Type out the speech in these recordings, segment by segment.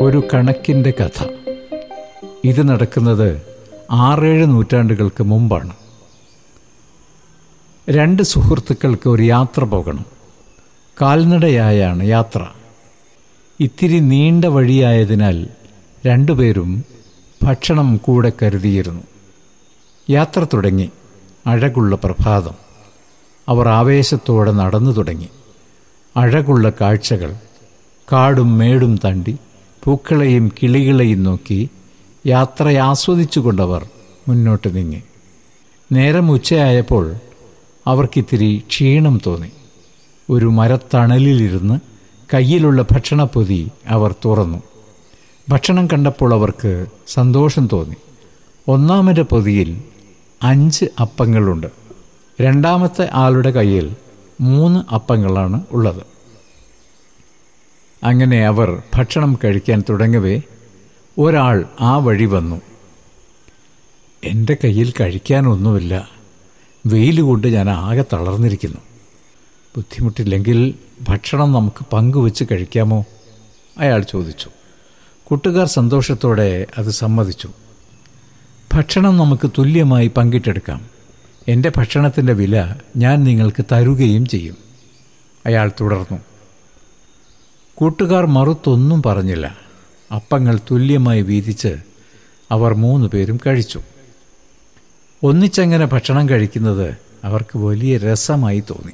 ഒരു കണക്കിന്റെ കഥ. ഇത് നടക്കുന്നത് ആറേഴ് നൂറ്റാണ്ടുകൾക്ക് മുമ്പാണ്. രണ്ട് സുഹൃത്തുക്കൾക്ക് ഒരു യാത്ര പോകണം. കാൽനടയായാണ് യാത്ര. ഇത്തിരി നീണ്ട വഴിയായതിനാൽ രണ്ടുപേരും ഭക്ഷണം കൂടെ കരുതിയിരുന്നു. യാത്ര തുടങ്ങി. അഴകുള്ള പ്രഭാതം. അവർ ആവേശത്തോടെ നടന്നു തുടങ്ങി. അഴകുള്ള കാഴ്ചകൾ കാടും മേടും തണ്ടി പൂക്കളെയും കിളികളെയും നോക്കി യാത്ര ആസ്വദിച്ചുകൊണ്ടവർ മുന്നോട്ട് നീങ്ങി. നേരം ഉച്ചയായപ്പോൾ അവർക്കിത്തിരി ക്ഷീണം തോന്നി. ഒരു മരത്തണലിലിരുന്ന് കയ്യിലുള്ള ഭക്ഷണപ്പൊതി അവർ തുറന്നു. ഭക്ഷണം കണ്ടപ്പോൾ അവർക്ക് സന്തോഷം തോന്നി. ഒന്നാമന്റെ പൊതിയിൽ അഞ്ച് അപ്പങ്ങളുണ്ട്. രണ്ടാമത്തെ ആളുടെ കയ്യിൽ മൂന്ന് അപ്പങ്ങളാണ് ഉള്ളത്. അങ്ങനെ അവർ ഭക്ഷണം കഴിക്കാൻ തുടങ്ങവേ ഒരാൾ ആ വഴി വന്നു. എന്റെ കയ്യിൽ കഴിക്കാനൊന്നുമില്ല. വെയിൽ കൊണ്ട് ഞാൻ ആകെ തളർന്നിരിക്കുന്നു. ബുദ്ധിമുട്ടില്ലെങ്കിൽ ഭക്ഷണം നമുക്ക് പങ്കുവെച്ച് കഴിക്കാമോ? അയാൾ ചോദിച്ചു. കൂട്ടുകാർ സന്തോഷത്തോടെ അത് സമ്മതിച്ചു. ഭക്ഷണം നമുക്ക് തുല്യമായി പങ്കിട്ടെടുക്കാം. എന്റെ ഭക്ഷണത്തിന്റെ വില ഞാൻ നിങ്ങൾക്ക് തരുകയും ചെയ്യും. അയാൾ തുടർന്നു. കൂട്ടുകാർ മറുത്തൊന്നും പറഞ്ഞില്ല. അപ്പങ്ങൾ തുല്യമായി വീതിച്ച് അവർ മൂന്ന് പേരും കഴിച്ചു. ഒന്നിച്ചങ്ങനെ ഭക്ഷണം കഴിക്കുന്നത് അവർക്ക് വലിയ രസമായി തോന്നി.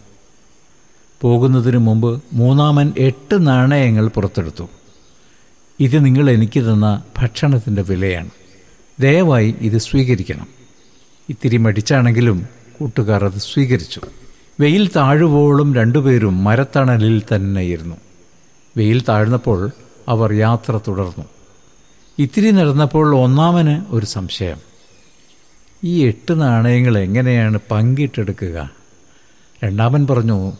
പോകുന്നതിനു മുമ്പ് മൂന്നാമൻ എട്ട് നാണയങ്ങൾ പുറത്തെടുത്തു. ഇത് നിങ്ങൾ എനിക്ക് തന്ന ഭക്ഷണത്തിന്റെ വിലയാണ്. ദയവായി ഇത് സ്വീകരിക്കണം. ഇത്തിരി മടിച്ചാണെങ്കിലും കൂട്ടുകാർ അത് സ്വീകരിച്ചു. വെയിൽ താഴുവോളും രണ്ടുപേരും മരത്തണലിൽ തന്നെയിരുന്നു. വെയിൽ താഴ്ന്നപ്പോൾ അവർ യാത്ര തുടർന്നു. ഇത്തിരി നടന്നപ്പോൾ ഒന്നാമന് ഒരു സംശയം. ഈ എട്ട് നാണയങ്ങൾ എങ്ങനെയാണ് പങ്കിട്ടെടുക്കുക? രണ്ടാമൻ പറഞ്ഞു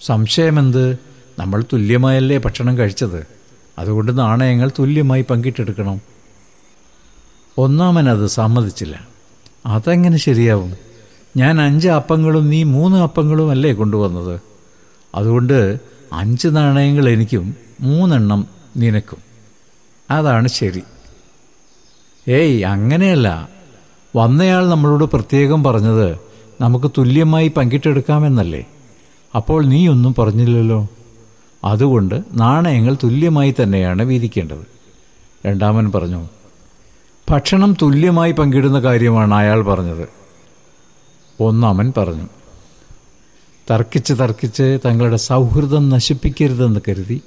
സംശയമെന്ത്? നമ്മൾ തുല്യമായല്ലേ ഭക്ഷണം കഴിച്ചത്. അതുകൊണ്ട് നാണയങ്ങൾ തുല്യമായി പങ്കിട്ടെടുക്കണം. ഒന്നാമൻ അത് സമ്മതിച്ചില്ല. അതെങ്ങനെ ശരിയാവും? ഞാൻ അഞ്ച് അപ്പങ്ങളും നീ മൂന്ന് അപ്പങ്ങളും അല്ലേ കൊണ്ടുവന്നത്? അതുകൊണ്ട് അഞ്ച് നാണയങ്ങൾ എനിക്കും മൂന്നെണ്ണം നിനക്കും. അതാണ് ശരി. ഏയ് അങ്ങനെയല്ല. വന്നയാൾ നമ്മളോട് പ്രത്യേകം പറഞ്ഞത് നമുക്ക് തുല്യമായി പങ്കിട്ടെടുക്കാമെന്നല്ലേ. അപ്പോൾ നീ ഒന്നും പറഞ്ഞില്ലല്ലോ. അതുകൊണ്ട് നാണയങ്ങൾ തുല്യമായി തന്നെയാണ് വീതിക്കേണ്ടത്. രണ്ടാമൻ പറഞ്ഞു ഭക്ഷണം തുല്യമായി പങ്കിടുന്ന കാര്യമാണ് അയാൾ പറഞ്ഞത്. ഒന്നാമൻ പറഞ്ഞു തർക്കിച്ച് തർക്കിച്ച് തങ്ങളുടെ സൗഹൃദം നശിപ്പിക്കരുതെന്ന് കരുതി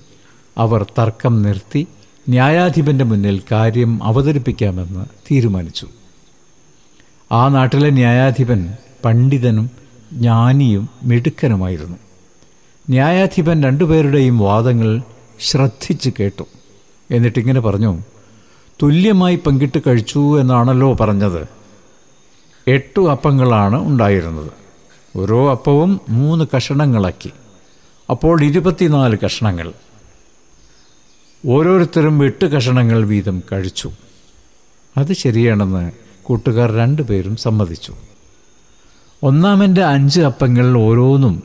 അവർ തർക്കം നിർത്തി ന്യായാധിപന്റെ മുന്നിൽ കാര്യം അവതരിപ്പിക്കാമെന്ന് തീരുമാനിച്ചു. ആ നാട്ടിലെ ന്യായാധിപൻ പണ്ഡിതനും ജ്ഞാനിയും മിടുക്കനുമായിരുന്നു. ന്യായാധിപൻ രണ്ടുപേരുടെയും വാദങ്ങൾ ശ്രദ്ധിച്ച് കേട്ടു. എന്നിട്ടിങ്ങനെ പറഞ്ഞു തുല്യമായി പങ്കിട്ട് കഴിച്ചു എന്നാണല്ലോ പറഞ്ഞത്. എട്ടു അപ്പങ്ങളാണ് ഉണ്ടായിരുന്നത്. ഓരോ അപ്പവും മൂന്ന് കഷണങ്ങളാക്കി. അപ്പോൾ ഇരുപത്തിനാല് കഷണങ്ങൾ. ഓരോരുത്തരും എട്ട് കഷണങ്ങൾ വീതം കഴിച്ചു. അത് ശരിയാണെന്ന് കൂട്ടുകാർ രണ്ടുപേരും സമ്മതിച്ചു. ഒന്നാമന്റെ അഞ്ച് അപ്പങ്ങൾ ഓരോന്നും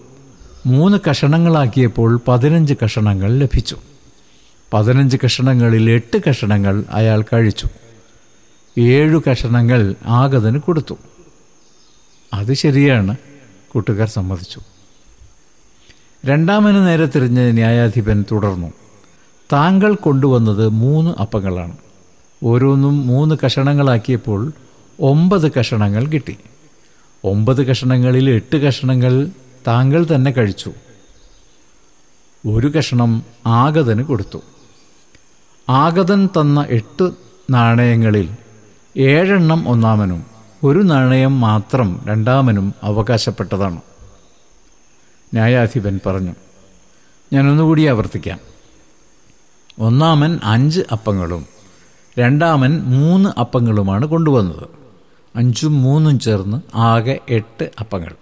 മൂന്ന് കഷണങ്ങളാക്കിയപ്പോൾ പതിനഞ്ച് കഷണങ്ങൾ ലഭിച്ചു. പതിനഞ്ച് കഷണങ്ങളിൽ എട്ട് കഷണങ്ങൾ അയാൾ കഴിച്ചു. ഏഴു കഷണങ്ങൾ ആഗതന് കൊടുത്തു. അത് ശരിയാണ്. കൂട്ടുകാർ സമ്മതിച്ചു. രണ്ടാമന് നേരെ തിരിഞ്ഞ് ന്യായാധിപൻ തുടർന്നു. താങ്കൾ കൊണ്ടുവന്നത് മൂന്ന് അപ്പങ്ങളാണ്. ഓരോന്നും മൂന്ന് കഷണങ്ങളാക്കിയപ്പോൾ ഒമ്പത് കഷണങ്ങൾ കിട്ടി. ഒമ്പത് കഷണങ്ങളിൽ എട്ട് കഷണങ്ങൾ താങ്കൾ തന്നെ കഴിച്ചു. ഒരു കഷണം ആഗതന് കൊടുത്തു. ആഗതൻ തന്ന എട്ട് നാണയങ്ങളിൽ ഏഴെണ്ണം ഒന്നാമനും ഒരു നാണയം മാത്രം രണ്ടാമനും അവകാശപ്പെട്ടതാണ്. ന്യായാധിപൻ പറഞ്ഞു ഞാനൊന്നുകൂടി ആവർത്തിക്കാം. ഒന്നാമൻ അഞ്ച് അപ്പങ്ങളും രണ്ടാമൻ മൂന്ന് അപ്പങ്ങളുമാണ് കൊണ്ടുവന്നത്. അഞ്ചും മൂന്നും ചേർന്ന് ആകെ എട്ട് അപ്പങ്ങൾ.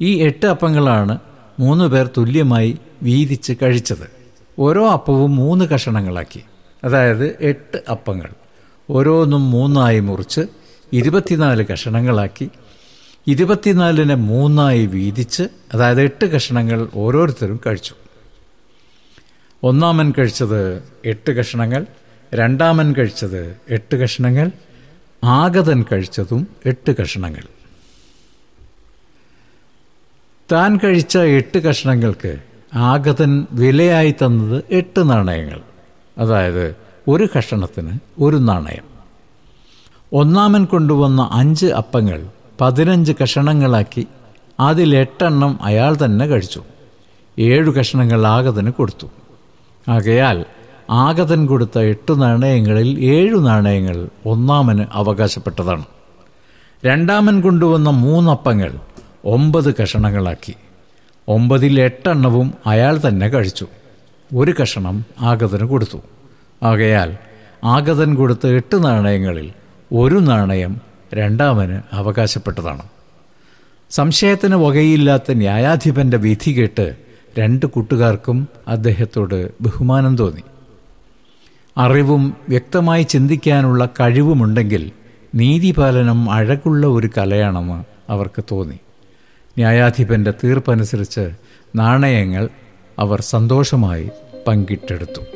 ഈ എട്ട് അപ്പങ്ങളാണ് മൂന്ന് പേർ തുല്യമായി വീതിച്ച് കഴിച്ചത്. ഓരോ അപ്പവും മൂന്ന് കഷണങ്ങളാക്കി. അതായത് എട്ട് അപ്പങ്ങൾ. ഓരോന്നും മൂന്നായി മുറിച്ച് ഇരുപത്തിനാല് കഷണങ്ങളാക്കി ഇരുപത്തിനാലിനെ മൂന്നായി വീതിച്ച് അതായത് എട്ട് കഷണങ്ങൾ ഓരോരുത്തരും കഴിച്ചു. ഒന്നാമൻ കഴിച്ചത് എട്ട് കഷണങ്ങൾ രണ്ടാമൻ കഴിച്ചത് എട്ട് കഷണങ്ങൾ ആഗതൻ കഴിച്ചതും എട്ട് കഷണങ്ങൾ. താൻ കഴിച്ച എട്ട് കഷണങ്ങൾക്ക് ആഗതൻ വിലയായി തന്നത് എട്ട് നാണയങ്ങൾ. അതായത് ഒരു കഷണത്തിന് ഒരു നാണയം. ഒന്നാമൻ കൊണ്ടുവന്ന അഞ്ച് അപ്പങ്ങൾ പതിനഞ്ച് കഷണങ്ങളാക്കി അതിൽ എട്ടെണ്ണം അയാൾ തന്നെ കഴിച്ചു. ഏഴു കഷണങ്ങൾ ആഗതന് കൊടുത്തു. ആകയാൽ ആഗതൻ കൊടുത്ത എട്ട് നാണയങ്ങളിൽ ഏഴു നാണയങ്ങൾ ഒന്നാമന് അവകാശപ്പെട്ടതാണ്. രണ്ടാമൻ കൊണ്ടുവന്ന മൂന്നപ്പങ്ങൾ ഒമ്പത് കഷണങ്ങളാക്കി. ഒമ്പതിൽ എട്ടെണ്ണവും അയാൾ തന്നെ കഴിച്ചു. ഒരു കഷണം ആഗതന് കൊടുത്തു. ആകയാൽ ആഗതൻ കൊടുത്ത എട്ട് നാണയങ്ങളിൽ ഒരു നാണയം രണ്ടാമന് അവകാശപ്പെട്ടതാണ്. സംശയത്തിന് വകയില്ലാത്ത ന്യായാധിപന്റെ വിധി കേട്ട് രണ്ട് കൂട്ടുകാർക്കും അദ്ദേഹത്തോട് ബഹുമാനം തോന്നി. അറിവും വ്യക്തമായി ചിന്തിക്കാനുള്ള കഴിവുമുണ്ടെങ്കിൽ നീതിപാലനം അഴകുള്ള ഒരു കലയാണെന്ന് അവർക്ക് തോന്നി. ന്യായാധിപന്റെ തീർപ്പനുസരിച്ച് നാണയങ്ങൾ അവർ സന്തോഷമായി പങ്കിട്ടെടുത്തു.